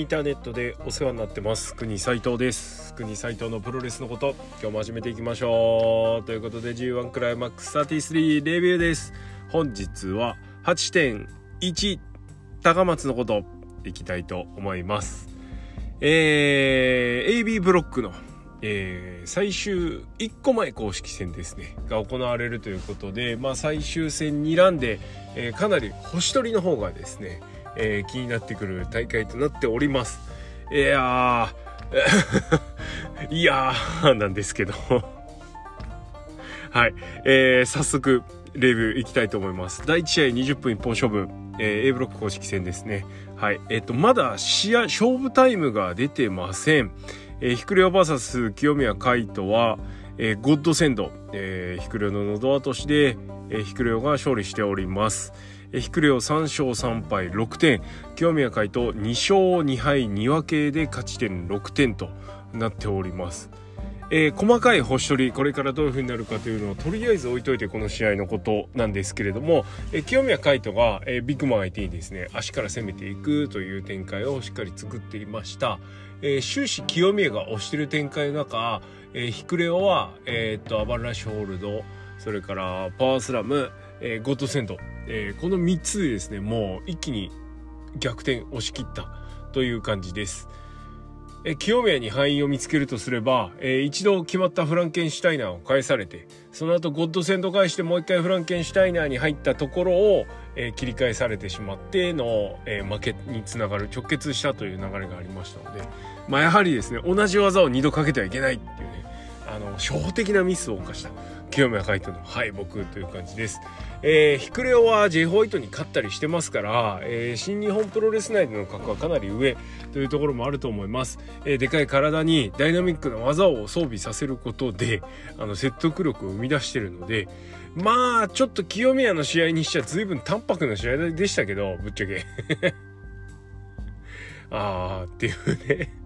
インターネットでお世話になってます。国斉藤です。国斉藤のプロレスのこと今日も始めていきましょう。ということで G1 クライマックス33レビューです。本日は8.1高松のこといきたいと思います。えー、AB ブロックのえー、最終1個前公式戦ですね。が行われるということで、まあ、最終戦2ランで、えー、かなり星取りの方がですね、えー、気になってくる大会となっております。いやー。いやーなんですけど。はい、えー、早速レビューいきたいと思います。第1試合20分一本勝負、えー、A ブロック公式戦ですね。はい。えっ、ー、とまだ試合勝負タイムが出てません。えー、ヒクレオ VS 清宮海斗は、えー、ゴッドセンド、えー、ヒクレオの喉落としで、えー、ヒクレオが勝利しております。ヒクレオ3勝3敗6点、清宮海斗2勝2敗2分けで勝ち点6点となっております。えー、細かい星取りこれからどういう風になるかというのをとりあえず置いといてこの試合のことなんですけれども、えー、清宮海斗が、えー、ビッグマン相手にですね足から攻めていくという展開をしっかり作っていました。え、終始清宮が押してる展開の中、え、ヒクレオは、え、っとアバンラッシュホールドそれからパワースラム、えー、ゴッドセント、えー、この3つでですねもう一気に逆転押し切ったという感じです。え清宮に敗因を見つけるとすれば、えー、一度決まったフランケンシュタイナーを返されてその後ゴッドセント返してもう一回フランケンシュタイナーに入ったところを、えー、切り返されてしまっての、えー、負けにつながる直結したという流れがありましたので、まあ、やはりですね同じ技を2度かけてはいけないっていうねあの初歩的なミスを犯した清宮海斗の敗北という感じです。えー、ヒクレオは J ホワイトに勝ったりしてますから、えー、新日本プロレス内での格はかなり上というところもあると思います。えー、でかい体にダイナミックな技を装備させることで、あの、説得力を生み出してるので、まあ、ちょっと清宮の試合にしちゃ随分淡白な試合でしたけど、ぶっちゃけ あーっていうね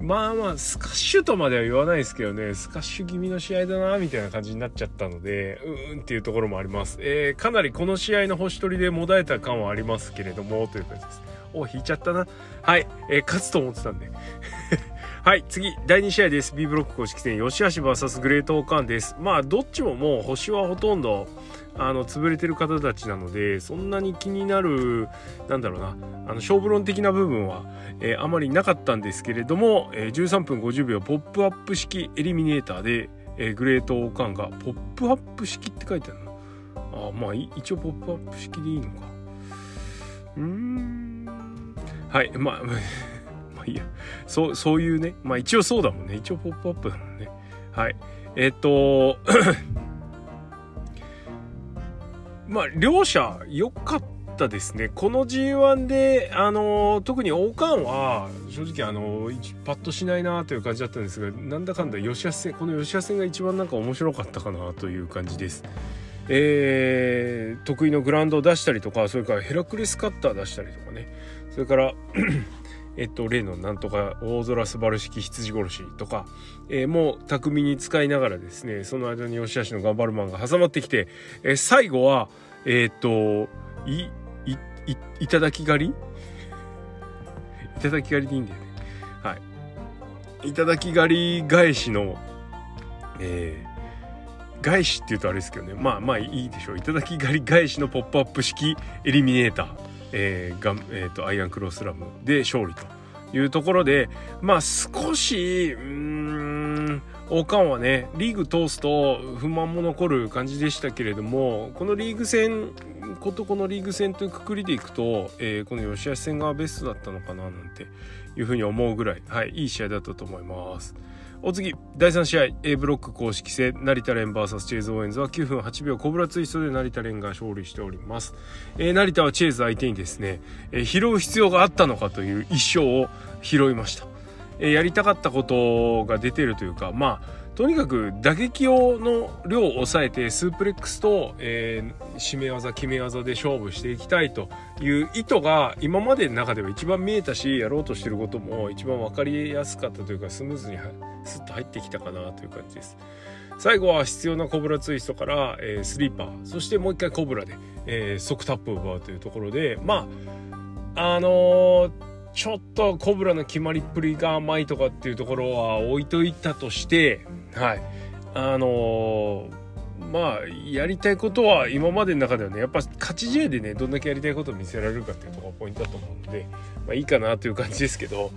まあまあ、スカッシュとまでは言わないですけどね、スカッシュ気味の試合だな、みたいな感じになっちゃったので、うーんっていうところもあります。えー、かなりこの試合の星取りでもだえた感はありますけれども、という感じです。お、引いちゃったな。はい、えー、勝つと思ってたんで。はい、次、第2試合です。B ブロック公式戦、吉橋 VS グレートオーカンです。まあ、どっちももう星はほとんど、あの潰れてる方たちなのでそんなに気になるなんだろうなあの勝負論的な部分は、えー、あまりなかったんですけれども、えー、13分50秒ポップアップ式エリミネーターで、えー、グレートオーカンがポップアップ式って書いてあるの？あまあ一応ポップアップ式でいいのか。うん。はいまあ まあいいや。そうそういうね。まあ一応そうだもんね。一応ポップアップだもんね。はい。えっ、とまあ、両者良かったですね。この G1 で、あのー、特に王冠は、正直、あのー、パッとしないなという感じだったんですが、なんだかんだ吉安戦、この吉安戦が一番なんか面白かったかなという感じです。えー、得意のグラウンドを出したりとか、それからヘラクレスカッター出したりとかね、それからえっと、例のなんとか大空素晴らしき羊殺しとか、えー、もう巧みに使いながらですね、その間に吉橋の頑張るマンが挟まってきて、えー、最後は、えー、っと、い、い、い、いただき狩り？いただき狩りでいいんだよね。はい。いただき狩り返しの、えー、返しって言うとあれですけどね。まあまあいいでしょう。いただき狩り返しのポップアップ式エリミネーター。えーがえーと、アイアンクロスラムで勝利というところでまあ少しうん王冠はねリーグ通すと不満も残る感じでしたけれどもこのリーグ戦ことこのリーグ戦というくくりでいくと、えー、この吉橋戦がベストだったのかななんていうふうに思うぐらい、はい、いい試合だったと思います。お次第3試合 A ブロック公式戦成田蓮 VS チェーズ・オーエンズは9分8秒コブラツイストで成田蓮が勝利しております、えー、成田はチェーズ相手にですね、えー、拾う必要があったのかという一勝を拾いました、えー、やりたかったことが出てるというかまあとにかく打撃用の量を抑えてスープレックスと、えー、締め技決め技で勝負していきたいという意図が今までの中では一番見えたしやろうとしてることも一番分かりやすかったというかスムーズにスッと入ってきたかなという感じです。最後は必要なコブラツイストから、えー、スリーパーそしてもう一回コブラで、えー、即タップを奪うというところでまああのーちょっとコブラの決まりっぷりが甘いとかっていうところは置いといたとしてはい。あのーまあやりたいことは今までの中ではねやっぱ勝ち試合でねどんだけやりたいことを見せられるかっていうとこがポイントだと思うので、まあ、いいかなという感じですけど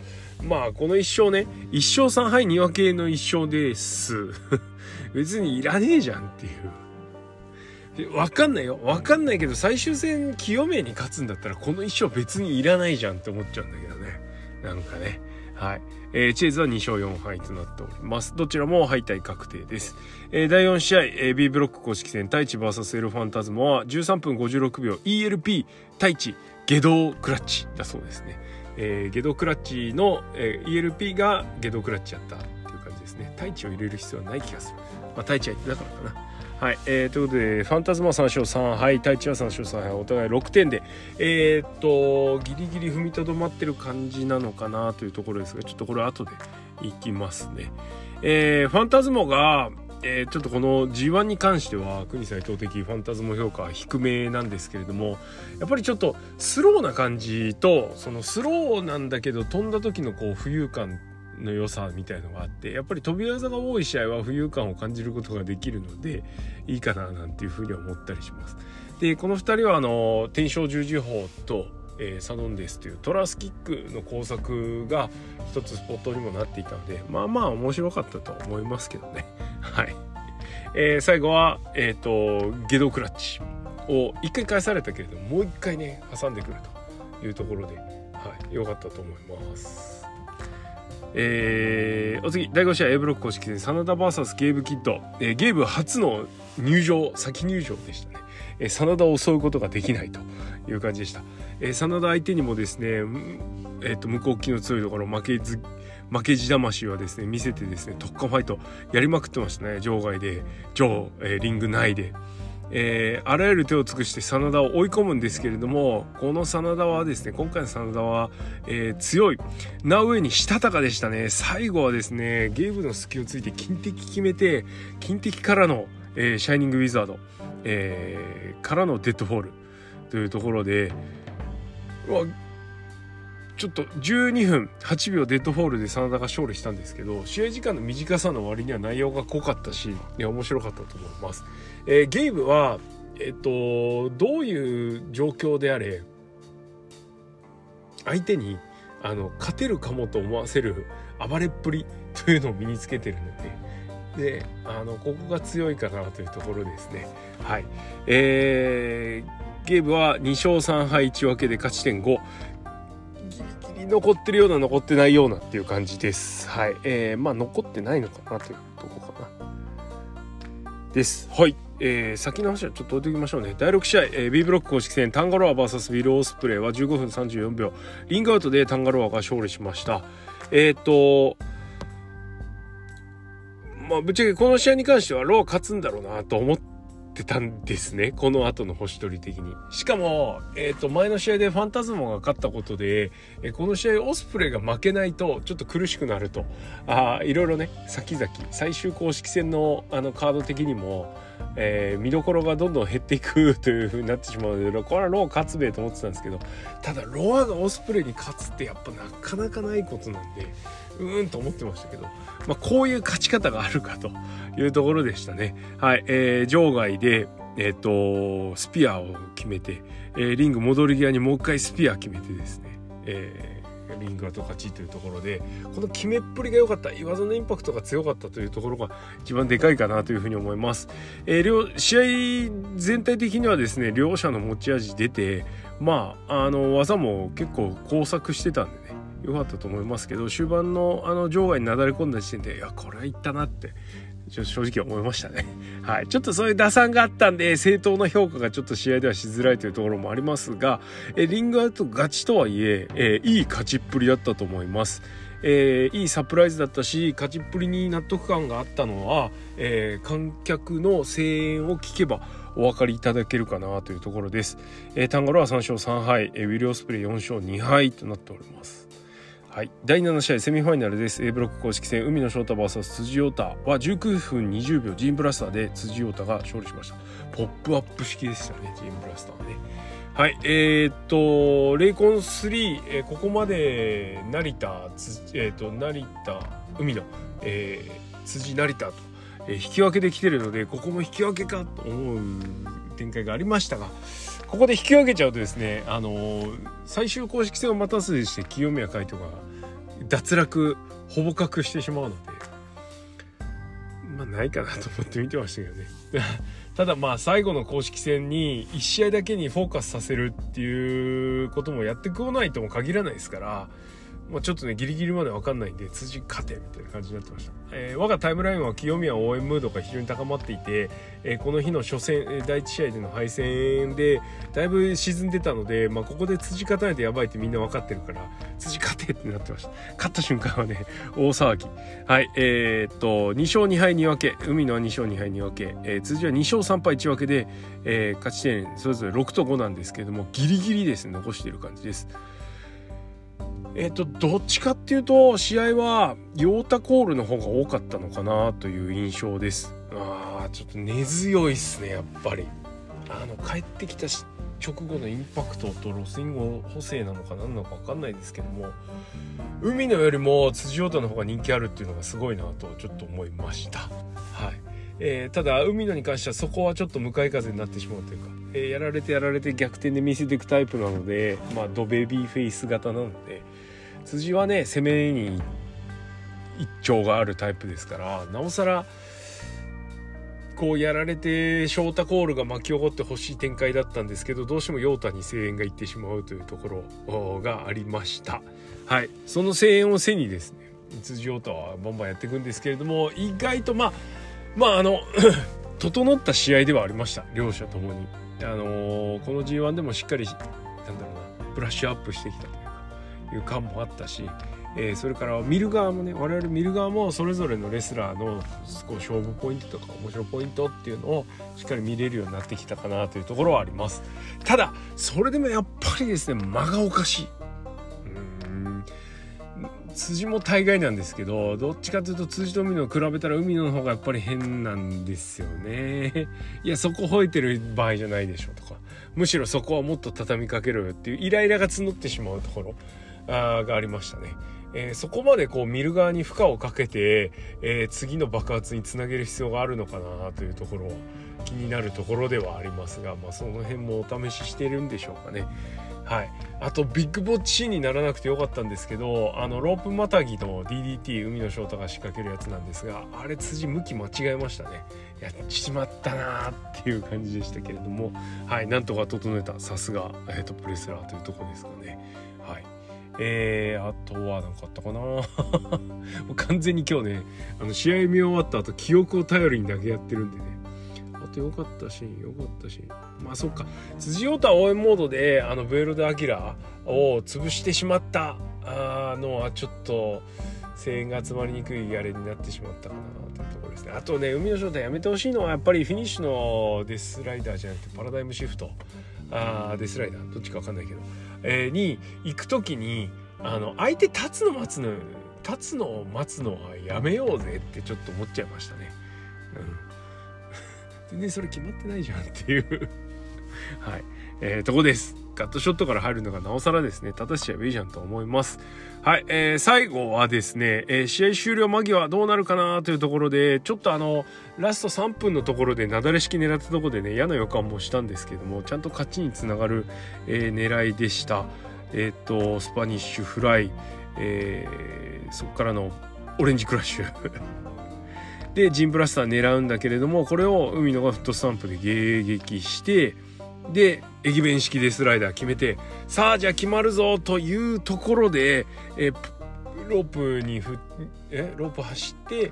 まあこの1勝ね1勝3敗2分けの1勝です。別にいらねえじゃんっていう。わかんないよ。わかんないけど最終戦清宮に勝つんだったらこの1勝別にいらないじゃんって思っちゃうんだけどね。なんかね。はい。えー、チェーズは2勝4敗となっております。どちらも敗退確定です。えー、第4試合、えー、B ブロック公式戦、太一 VS エルファンタズモは13分56秒 ELP 太一下道クラッチだそうですね。えー、下道クラッチの、えー、ELP が下道クラッチやったっていう感じですね。太一を入れる必要はない気がする。まあ、太一は言ってたからかな。はい、えー、ということでファンタズマ3勝3敗太一は3勝3敗お互い6点でえー、っとギリギリ踏みとどまってる感じなのかなというところですがちょっとこれ後でいきますね。えー、ファンタズモがえー、ちょっとこの G1 に関しては国際投的ファンタズモ評価低めなんですけれどもやっぱりちょっとスローな感じとそのスローなんだけど飛んだ時のこう浮遊感の良さみたいのがあってやっぱり飛び技が多い試合は浮遊感を感じることができるのでいいかななんていうふうに思ったりします。でこの2人はあの天正十字砲と、えー、サドンデスというトラスキックの工作が一つスポットにもなっていたのでまあまあ面白かったと思いますけどね。はい。えー、最後は、えっ、ー、とゲドクラッチを1回返されたけれどももう1回ね挟んでくるというところで、はい、良かったと思います。えー、お次第5試合 A ブロック公式戦真田 VS ゲーブキッド、えー、ゲーブ初の入場先入場でしたね、えー、真田を襲うことができないという感じでした、えー、真田相手にもですね、えーと、向こう機の強いところ負けず負けじ魂はですね見せてですね特化ファイトやりまくってましたね場外で。場、えー、リング内で。えー、あらゆる手を尽くして真田を追い込むんですけれどもこの真田はですね今回の真田は、えー、強いな上にしたたかでしたね。最後はですねゲームの隙をついて金的決めて金的からの、えー、シャイニングウィザード、えー、からのデッドフォールというところでうわちょっと12分8秒デッドフォールで真田が勝利したんですけど試合時間の短さの割には内容が濃かったしいや面白かったと思います。えー、ゲームはえっとどういう状況であれ相手にあの勝てるかもと思わせる暴れっぷりというのを身につけてるのでであのここが強いかなというところですね。はいえー、ゲームは2勝3敗1分けで勝ち点5残ってるような残ってないようなっていう感じです。はい。えー、まあ残ってないのかなというとこかな。です。はい。えー、先の話はちょっと置いておきましょうね。第6試合、えー、B ブロック公式戦タンガロア VS ビル・オースプレイは15分34秒。リングアウトでタンガロアが勝利しました。えっ、ー、と、まあ、ぶっちゃけこの試合に関してはローは勝つんだろうなと思ってってたんですね。この後の星取り的に。しかも、えっ、ー、と、前の試合でファンタズモが勝ったことで、え、この試合オスプレイが負けないとちょっと苦しくなると。あいろいろね、先々、最終公式戦のあのカード的にも、えー、見どころがどんどん減っていくという風になってしまうのでこれはロー勝つべと思ってたんですけどただロアがオスプレイに勝つってやっぱなかなかないことなんでうーんと思ってましたけど、まあ、こういう勝ち方があるかというところでしたね。はい、えー、場外でえっ、ー、とスピアを決めて、えー、リング戻り際にもう一回スピア決めてですね、えーリングアと勝ちというところでこの決めっぷりが良かった岩技のインパクトが強かったというところが一番でかいかなというふうに思います。えー、両試合全体的にはですね両者の持ち味出てまああの技も結構工作してたんでね良かったと思いますけど終盤のあの場外になだれ込んだ時点でいやこれはいったなって正直思いましたね。はい。ちょっとそういう打算があったんで、正当な評価がちょっと試合ではしづらいというところもありますが、えリングアウト勝ちとはいええー、いい勝ちっぷりだったと思います。えー、いいサプライズだったし勝ちっぷりに納得感があったのは、えー、観客の声援を聞けばお分かりいただけるかなというところです。えー、タンガロは3勝3敗、えー、ウィリオスプレイ4勝2敗となっております。はい、第7試合セミファイナルです。A ブロック公式戦海野翔太 VS 辻陽太。は19分20秒ジーンブラスターで辻陽太が勝利しました。ポップアップ式でしたねジーンブラスターね。はい。えー、っとレイコン3、えー、ここまで成田えー、っと成田海野、えー、辻成田と、えー、引き分けできてるのでここも引き分けかと思う展開がありましたがここで引き分けちゃうとですね、あの、最終公式戦を待たずして清宮海斗が脱落ほぼ確してしまうのでまあないかなと思って見てましたけどね。ただまあ最後の公式戦に1試合だけにフォーカスさせるっていうこともやってこないとも限らないですからまあ、ちょっとねギリギリまで分かんないんで辻勝てみたいな感じになってました、えー、我がタイムラインは清宮応援ムードが非常に高まっていて、えー、この日の初戦、第1試合での敗戦でだいぶ沈んでたので、まあ、ここで辻勝たないとやばいってみんな分かってるから辻勝てってなってました。勝った瞬間はね大騒ぎ。はいえー、っと2勝2敗2分け海のは2勝2敗2分け、えー、辻は2勝3敗1分けで、えー、勝ち点それぞれ6と5なんですけれどもギリギリですね残している感じです。えっ、とどっちかっていうと試合はヨータコールの方が多かったのかなという印象です。あーちょっと根強いっすねやっぱり。あの帰ってきた直後のインパクトとロスインゴ補正なのか何なのか分かんないですけども海のよりも辻ヨータの方が人気あるっていうのがすごいなとちょっと思いました。はい。えー、ただ海野に関してはそこはちょっと向かい風になってしまうというか、えー、やられてやられて逆転で見せていくタイプなのでまあドベビーフェイス型なので辻はね攻めに一丁があるタイプですからなおさらこうやられてショータコールが巻き起こってほしい展開だったんですけどどうしてもヨータに声援がいってしまうというところがありました。はい。その声援を背にですね辻ヨータはバンバンやっていくんですけれども意外とまあまああの 整った試合ではありました。両者ともに。あのー、この G1 でもしっかりなんだろうなブラッシュアップしてきたと。いう感もあったし、えー、それから見る側もね我々見る側もそれぞれのレスラーのこう勝負ポイントとか面白いポイントっていうのをしっかり見れるようになってきたかなというところはあります。ただそれでもやっぱりですね間がおかしい。うん。辻も大概なんですけどどっちかというと辻と海野を比べたら海野の方がやっぱり変なんですよね。いやそこ吠えてる場合じゃないでしょとか。むしろそこはもっと畳みかけろよっていうイライラが募ってしまうところ。あがありましたね。えー、そこまでこう見る側に負荷をかけて、えー、次の爆発につなげる必要があるのかなというところは気になるところではありますが、まあ、その辺もお試ししてるんでしょうかね。はい、あとビッグボッチにならなくてよかったんですけどあのロープまたぎの DDT 海野翔太が仕掛けるやつなんですがあれ辻向き間違えましたねやっちまったなーっていう感じでしたけれどもはいなんとか整えたさすが、えーと、プレスラーというとこですかねえー、あとは何かあったかな。もう完全に今日ねあの試合見終わった後記憶を頼りにだけやってるんでね。あと良かったシーン良かったシーン。まあそっか。辻太は応援モードであのブエロ・デ・アキラを潰してしまったあのはちょっと声援が集まりにくいあれになってしまったかなというところですね。あとね海の翔太やめてほしいのはやっぱりフィニッシュのデスライダーじゃなくてパラダイムシフト。あデスライダー。どっちか分かんないけど。えー、に行く時にあの相手立つの待つの立つのを待つのはやめようぜってちょっと思っちゃいましたね。うん、全然それ決まってないじゃんっていうはい、えー、とこです。カットショットから入るのがなおさらですね、正しちゃえばいいじゃんと思います。はい、えー、最後はですね、えー、試合終了間際どうなるかなというところで、ちょっとあの、ラスト3分のところでなだれ式狙ったところでね、嫌な予感もしたんですけども、ちゃんと勝ちにつながる、えー、狙いでした。えっ、と、スパニッシュフライ、えー、そこからのオレンジクラッシュ。で、ジーンブラスター狙うんだけれども、これを海野がフットスタンプで迎撃して、で駅弁式でスライダー決めてさあじゃあ決まるぞというところで、えロープにふえロープ走って、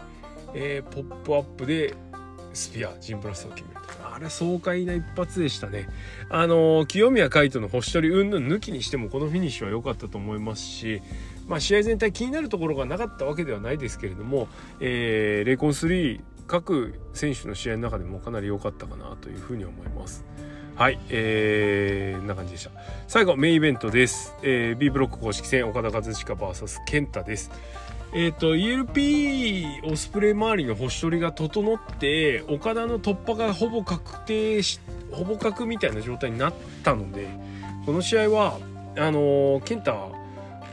えー、ポップアップでスピアジーンブラスターを決めるあれ爽快な一発でしたねあの清宮海斗の星取り云々抜きにしてもこのフィニッシュは良かったと思いますしまあ試合全体気になるところがなかったわけではないですけれども、えー、レイコン3各選手の試合の中でもかなり良かったかなというふうに思います。はい、えー、な感じでした。最後、メインイベントです。えー、B ブロック公式戦、岡田和親 VS 健太です。えっ、ー、と、ELP オスプレイ周りの星取りが整って、岡田の突破がほぼ確定し、ほぼ確みたいな状態になったので、この試合は、あのー、健太、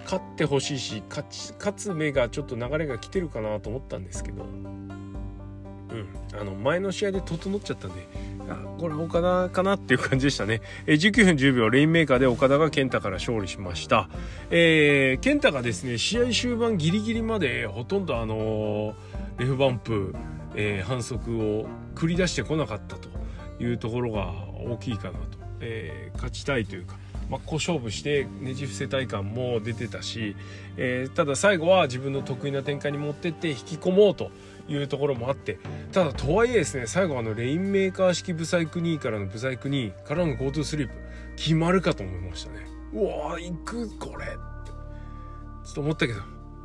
勝ってほしいし勝ち勝つ目がちょっと流れが来てるかなと思ったんですけど、うん、あの前の試合で整っちゃったんでこれ岡田かなっていう感じでしたね。え19分10秒レインメーカーで岡田が健太から勝利しました。えー、健太がですね試合終盤ギリギリまでほとんどあのー、レフバンプ、えー、反則を繰り出してこなかったというところが大きいかなと、え、勝ちたいというか真っ向勝負してねじ伏せ体感も出てたし、えー、ただ最後は自分の得意な展開に持ってって引き込もうというところもあってただとはいえですね最後あのレインメーカー式ブサイク2からのブサイク2からの GoTo スリープ決まるかと思いましたね。うわー行くこれちょっと思ったけど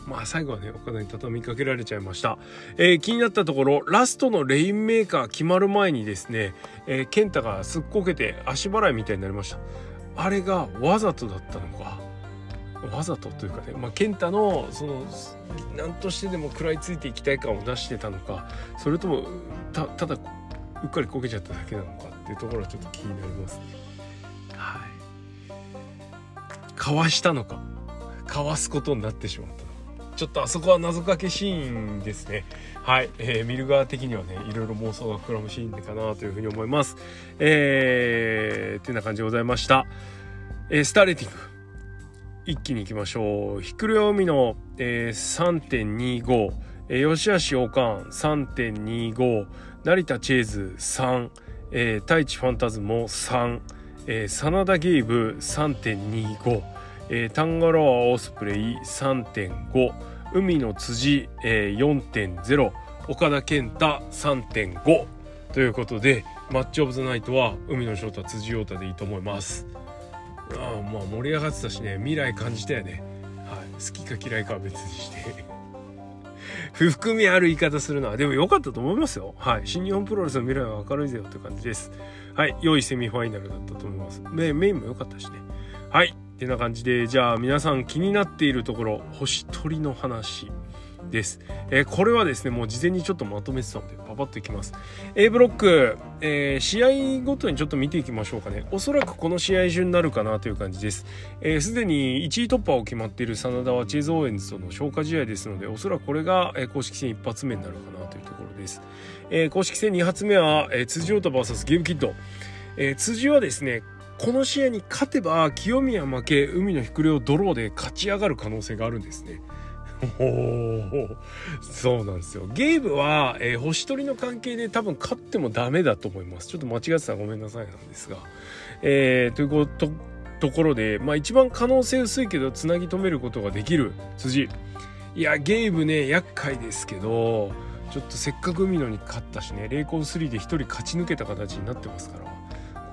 まあ最後はね岡田に畳みかけられちゃいました、えー、気になったところラストのレインメーカー決まる前にですね、えー、健太がすっこけて足払いみたいになりました。あれがわざとだったのか。わざとというかね、まあ、健太のその何としてでも食らいついていきたい感を出してたのかそれともたただうっかりこけちゃっただけなのかっていうところはちょっと気になりますね。はい。かわしたのかかわすことになってしまったちょっとあそこは謎かけシーンですね。はい、えー、見る側的にはねいろいろ妄想が膨らむシーンかなというふうに思います。えー、っていうような感じでございました。えー、スターレティング一気にいきましょう。ひっくり海の、えー、3.25、えー、吉橋オカン3.25、成田チェーズ3、えー、太一ファンタズモ3、えー、真田ゲイブ3.25、えー、タンガロアオスプレイ3.5、海の辻、えー、4.0岡田健太3.5ということでマッチオブザナイトは海野翔太辻陽太でいいと思います。ああまあ盛り上がってたしね。未来感じたよね、はい、好きか嫌いかは別にして。不含みある言い方するのは。でも良かったと思いますよ。はい。新日本プロレスの未来は明るいぜよって感じです。はい。良いセミファイナルだったと思います。メインも良かったしね。はい。てな感じで。じゃあ皆さん気になっているところ星取りの話です、えー、これはですねもう事前にちょっとまとめてたのでパパッといきます。A ブロック、えー、試合ごとにちょっと見ていきましょうかね。おそらくこの試合順になるかなという感じです。すで、えー、に1位突破を決まっている真田はチェーズ・オーエンズとの消化試合ですのでおそらくこれが、え公式戦一発目になるかなというところです、え公式戦2発目は、え辻太 VS ゲームキッド、え辻はですねこの試合に勝てば清宮負け海のひくれをドローで勝ち上がる可能性があるんですね。そうなんですよ。ゲームは、えー、星取りの関係で多分勝ってもダメだと思います。ちょっと間違ってたらごめんなさいなんですが。えー、ということところで、まあ一番可能性薄いけどつなぎ止めることができる辻。いや、ゲームね、厄介ですけど、ちょっとせっかく海野に勝ったしね、0コン3で1人勝ち抜けた形になってますからこ。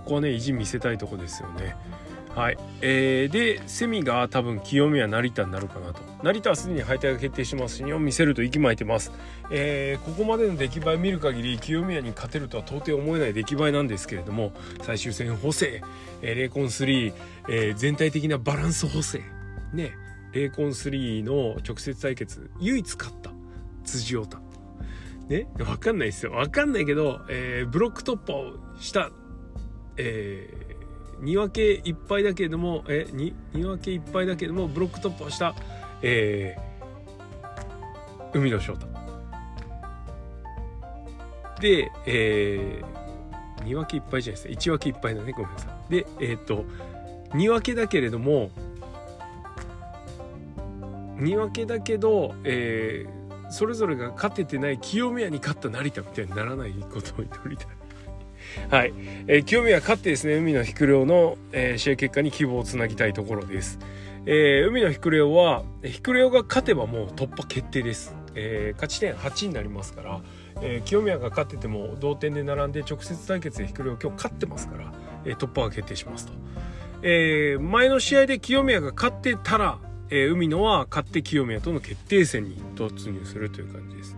こはね意地見せたいとこですよね。はい、えー、でセミが多分清宮成田になるかなと。成田はすでに敗退が決定しますし日本見せると息巻いてます、えー、ここまでの出来栄え見る限り清宮に勝てるとは到底思えない出来栄えなんですけれども最終戦補正、えー、レーコン3、えー、全体的なバランス補正。ねレーコン3の直接対決唯一勝った辻太。ね分かんないですよ。分かんないけど、えー、ブロック突破をしたえー、2分け1敗だけれども、えー、2, 分け1敗だけれどもブロック突破した、えー、海野翔太。で、えー、2分け1敗じゃないですか1分け1敗だね。ごめんなさい。でえっ、と2分けだけれども2分けだけど、えー、それぞれが勝ててない清宮に勝った成田みたいにならないことを祈りたい。はい、えー、清宮勝ってですね海のひくれおの、えー、試合結果に希望をつなぎたいところです、えー、海のひくれおはひくれおが勝てばもう突破決定です、えー、勝ち点8になりますから、えー、清宮が勝ってても同点で並んで直接対決でひくれお今日勝ってますから、えー、突破が決定しますと、えー、前の試合で清宮が勝ってたら、えー、海野は勝って清宮との決定戦に突入するという感じです。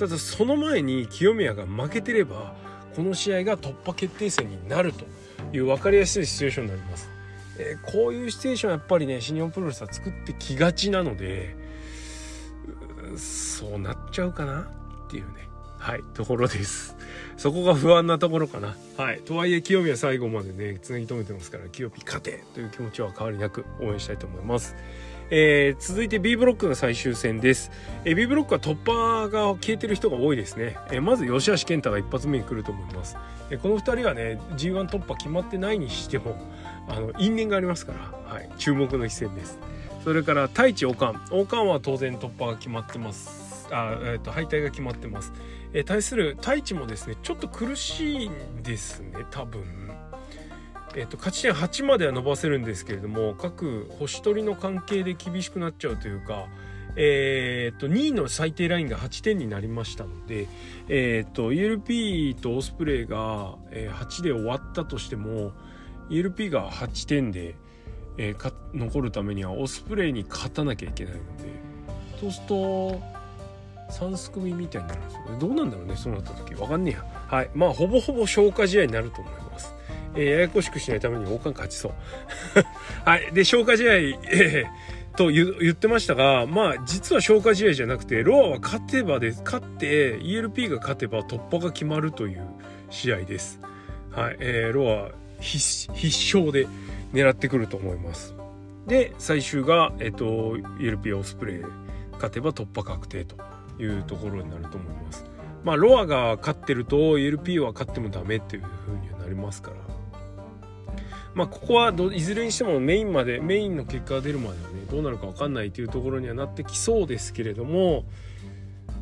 ただその前に清宮が負けてればこの試合が突破決定戦になるという分かりやすいシチュエーションになります。えー、こういうシチュエーションやっぱりね新日本プロレスは作ってきがちなのでそうなっちゃうかなっていうね。はいところです。そこが不安なところかな。はいとはいえ清宮最後までねつなぎ止めてますから清ピ勝てという気持ちは変わりなく応援したいと思います。えー、続いて B ブロックの最終戦です、えー、B ブロックは突破が消えてる人が多いですね、えー、まず吉橋健太が一発目に来ると思います、えー、この2人はね G1 突破決まってないにしてもあの因縁がありますから、はい、注目の一戦です。それから太一王冠王冠は当然突破が決まってます。あ、えーと、敗退が決まってます、えー、対する太一もですねちょっと苦しいんですね多分。えーと、勝ち点8までは伸ばせるんですけれども各星取りの関係で厳しくなっちゃうというか、えーと、2位の最低ラインが8点になりましたので、えーと、ELP とオスプレイが、8で終わったとしても ELP が8点で、えー、残るためにはオスプレイに勝たなきゃいけないのでそうすると3すくみみたいになるんですよね。どうなんだろうねそうなった時。分かんねえや。はい。まあほぼほぼ消化試合になると思います。えー、ややこしくしないために王冠勝ちそう はいで消化試合、えーと言ってましたが、まあ実は消化試合じゃなくて、ロアは勝てばで、勝って ELP が勝てば突破が決まるという試合です。はい、えー、ロア必勝で狙ってくると思います。で、最終が、えっ、ー、と、ELP オスプレイ勝てば突破確定というところになると思います。まあ、ロアが勝ってると ELP は勝ってもダメっていう風にはなりますから。まあ、ここはいずれにしてもメインまでメインの結果が出るまではねどうなるか分かんないというところにはなってきそうですけれども、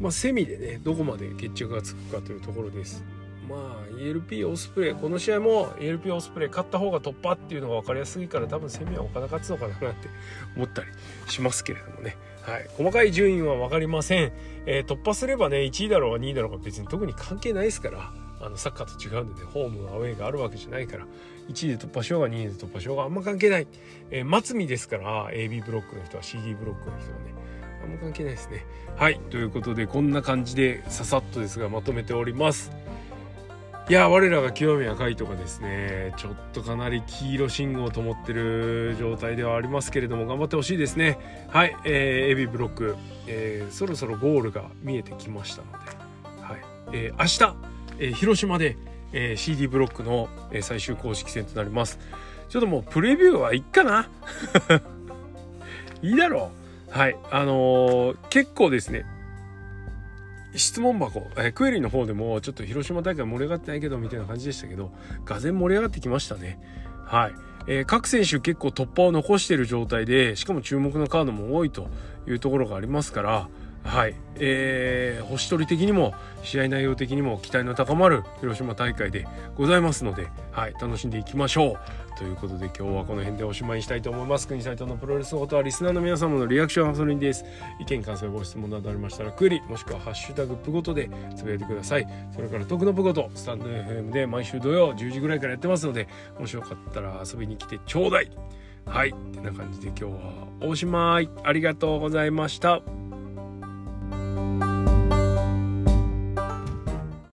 まあ、セミでねどこまで決着がつくかというところです。まあ ELP オスプレイこの試合も ELP オスプレイ勝った方が突破っていうのが分かりやすいから多分セミは岡田勝つのかななんて 思ったりしますけれどもね。はい、細かい順位は分かりません、えー、突破すればね1位だろうが2位だろうが別に特に関係ないですからあのサッカーと違うんでねホームアウェーがあるわけじゃないから1位で突破しようが2位で突破しようがあんま関係ない、えー、末尾ですから AB ブロックの人は CD ブロックの人はねあんま関係ないですね。はいということでこんな感じでささっとですがまとめております。いや我らが清宮海斗がですねちょっとかなり黄色信号を灯ってる状態ではありますけれども頑張ってほしいですね。はい、えー、AB ブロック、えー、そろそろゴールが見えてきましたので、はいえー、明日え、広島で、え、CD ブロックの、え、最終公式戦となります。ちょっともうプレビューはいっかな いいだろう。はい。あのー、結構ですね、質問箱、えー、クエリの方でもちょっと広島大会盛り上がってないけどみたいな感じでしたけど、がぜ盛り上がってきましたね。はい。えー、各選手結構突破を残している状態で、しかも注目のカードも多いというところがありますから、はい、えー、星取り的にも試合内容的にも期待の高まる広島大会でございますので、はい、楽しんでいきましょう。ということで今日はこの辺でおしまいにしたいと思います。国斎藤のプロレスのことはリスナーの皆様のリアクションはそれにです。意見感想ご質問などありましたらクエリもしくはハッシュタグプごとでつぶやいてください。それから徳のプごとスタンド FM で毎週土曜10時ぐらいからやってますのでもしよかったら遊びに来てちょうだい。はい。ってな感じで今日はおしまい。ありがとうございました。